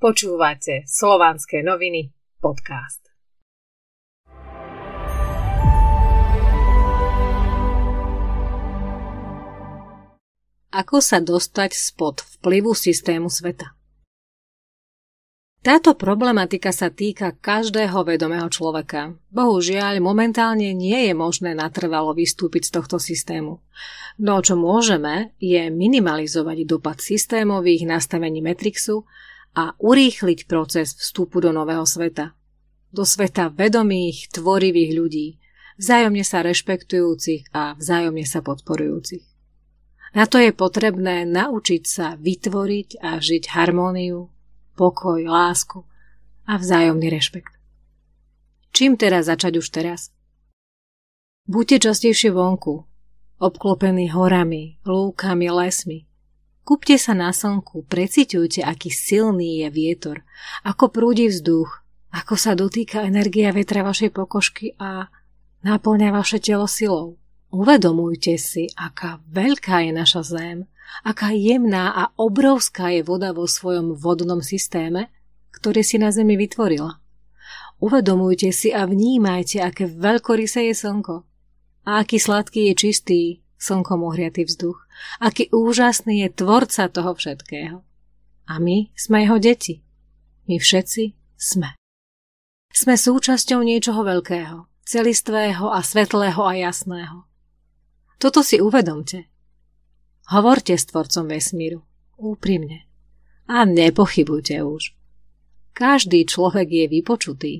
Počúvate Slovanské noviny podcast. Ako sa dostať spod vplyvu systému sveta? Táto problematika sa týka každého vedomého človeka. Bohužiaľ, momentálne nie je možné natrvalo vystúpiť z tohto systému. No čo môžeme, je minimalizovať dopad systémových nastavení Matrixu a urýchliť proces vstupu do nového sveta. Do sveta vedomých, tvorivých ľudí, vzájomne sa rešpektujúcich a vzájomne sa podporujúcich. Na to je potrebné naučiť sa vytvoriť a žiť harmóniu, pokoj, lásku a vzájomný rešpekt. Čím teraz začať už teraz? Buďte častejšie vonku, obklopení horami, lúkami, lesmi. Kúpte sa na slnku, preciťujte, aký silný je vietor, ako prúdi vzduch, ako sa dotýka energia vetra vašej pokožky a naplňa vaše telo silou. Uvedomujte si, aká veľká je naša Zem, aká jemná a obrovská je voda vo svojom vodnom systéme, ktorý si na Zemi vytvorila. Uvedomujte si a vnímajte, aké veľkorysé je slnko a aký sladký je čistý slnkom ohriatý vzduch, aký úžasný je tvorca toho všetkého. A my sme jeho deti. My všetci sme. Sme súčasťou niečoho veľkého, celistvého a svetlého a jasného. Toto si uvedomte. Hovorte s tvorcom vesmíru. Úprimne. A nepochybujte už. Každý človek je vypočutý.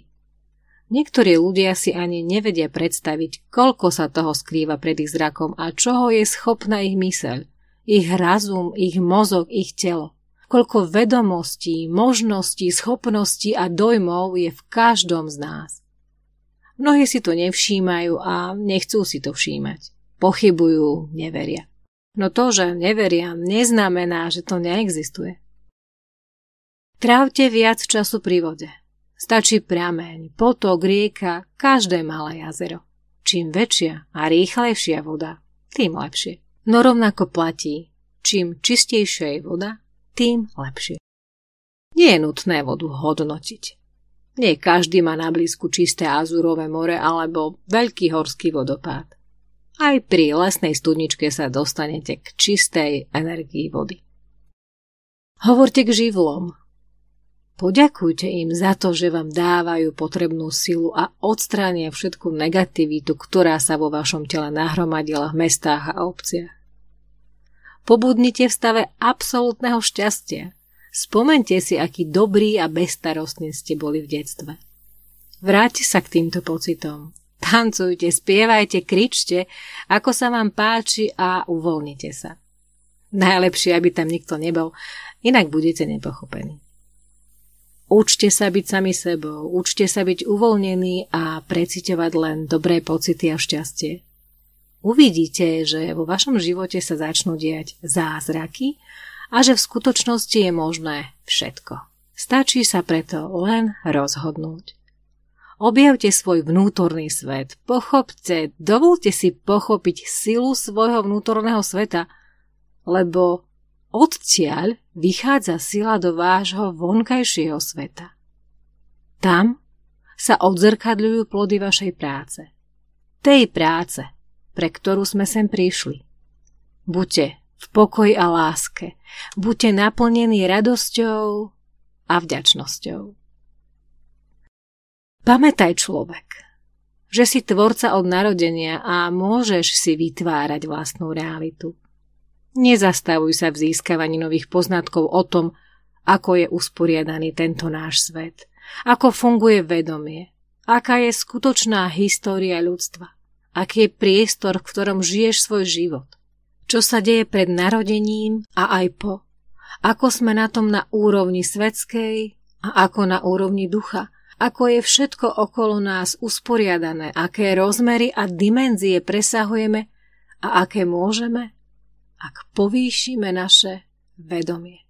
Niektorí ľudia si ani nevedia predstaviť, koľko sa toho skrýva pred ich zrakom a čoho je schopná ich myseľ, ich razum, ich mozog, ich telo. Koľko vedomostí, možností, schopností a dojmov je v každom z nás. Mnohí si to nevšímajú a nechcú si to všímať. Pochybujú, neveria. No to, že neveria, neznamená, že to neexistuje. Trávte viac času pri vode. Stačí prameň, potok, rieka, každé malé jazero. Čím väčšia a rýchlejšia voda, tým lepšie. No rovnako platí, čím čistejšia je voda, tým lepšie. Nie je nutné vodu hodnotiť. Nie každý má na blízku čisté azurové more alebo veľký horský vodopád. Aj pri lesnej studničke sa dostanete k čistej energii vody. Hovorte k živlom. Poďakujte im za to, že vám dávajú potrebnú silu a odstránia všetku negativitu, ktorá sa vo vašom tele nahromadila v mestách a obciach. Pobudnite v stave absolútneho šťastia. Spomente si, aký dobrý a bezstarostný ste boli v detstve. Vráťte sa k týmto pocitom Tancujte, spievajte, kričte, ako sa vám páči a uvoľnite sa. Najlepšie, aby tam nikto nebol, inak budete nepochopení. Učte sa byť sami sebou, učte sa byť uvoľnení a preciťovať len dobré pocity a šťastie. Uvidíte, že vo vašom živote sa začnú diať zázraky a že v skutočnosti je možné všetko. Stačí sa preto len rozhodnúť. Objavte svoj vnútorný svet, pochopte, dovolte si pochopiť silu svojho vnútorného sveta, lebo odtiaľ vychádza sila do vášho vonkajšieho sveta. Tam sa odzrkadľujú plody vašej práce. Tej práce, pre ktorú sme sem prišli. Buďte v pokoji a láske. Buďte naplnení radosťou a vďačnosťou. Pamätaj človek, že si tvorca od narodenia a môžeš si vytvárať vlastnú realitu. Nezastavuj sa v získavaní nových poznatkov o tom, ako je usporiadaný tento náš svet, ako funguje vedomie, aká je skutočná história ľudstva, aký je priestor, v ktorom žiješ svoj život, čo sa deje pred narodením a aj po, ako sme na tom na úrovni svetskej a ako na úrovni ducha – ako je všetko okolo nás usporiadané, aké rozmery a dimenzie presahujeme a aké môžeme, ak povýšime naše vedomie.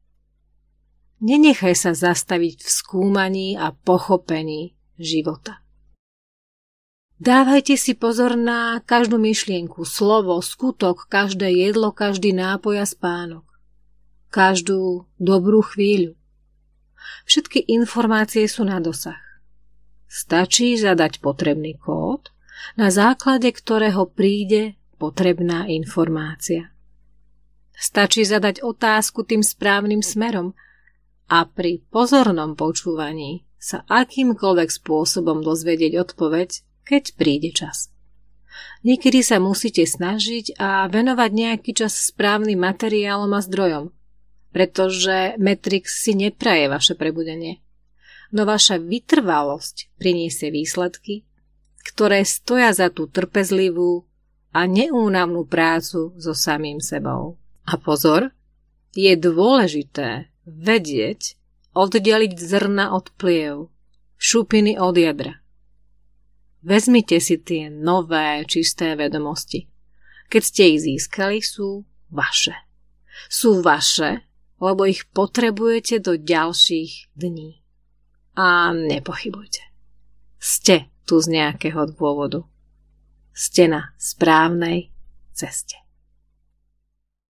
Nenechaj sa zastaviť v skúmaní a pochopení života. Dávajte si pozor na každú myšlienku, slovo, skutok, každé jedlo, každý nápoj a spánok. Každú dobrú chvíľu. Všetky informácie sú na dosah. Stačí zadať potrebný kód, na základe ktorého príde potrebná informácia. Stačí zadať otázku tým správnym smerom a pri pozornom počúvaní sa akýmkoľvek spôsobom dozvedieť odpoveď, keď príde čas. Niekedy sa musíte snažiť a venovať nejaký čas správnym materiálom a zdrojom, pretože Matrix si nepraje vaše prebudenie. No vaša vytrvalosť priniesie výsledky, ktoré stoja za tú trpezlivú a neúnavnú prácu so samým sebou. A pozor, je dôležité vedieť oddeliť zrna od pliev, šupiny od jadra. Vezmite si tie nové, čisté vedomosti. Keď ste ich získali, sú vaše. Sú vaše, lebo ich potrebujete do ďalších dní. A nepochybujte. Ste tu z nejakého dôvodu. Ste na správnej ceste.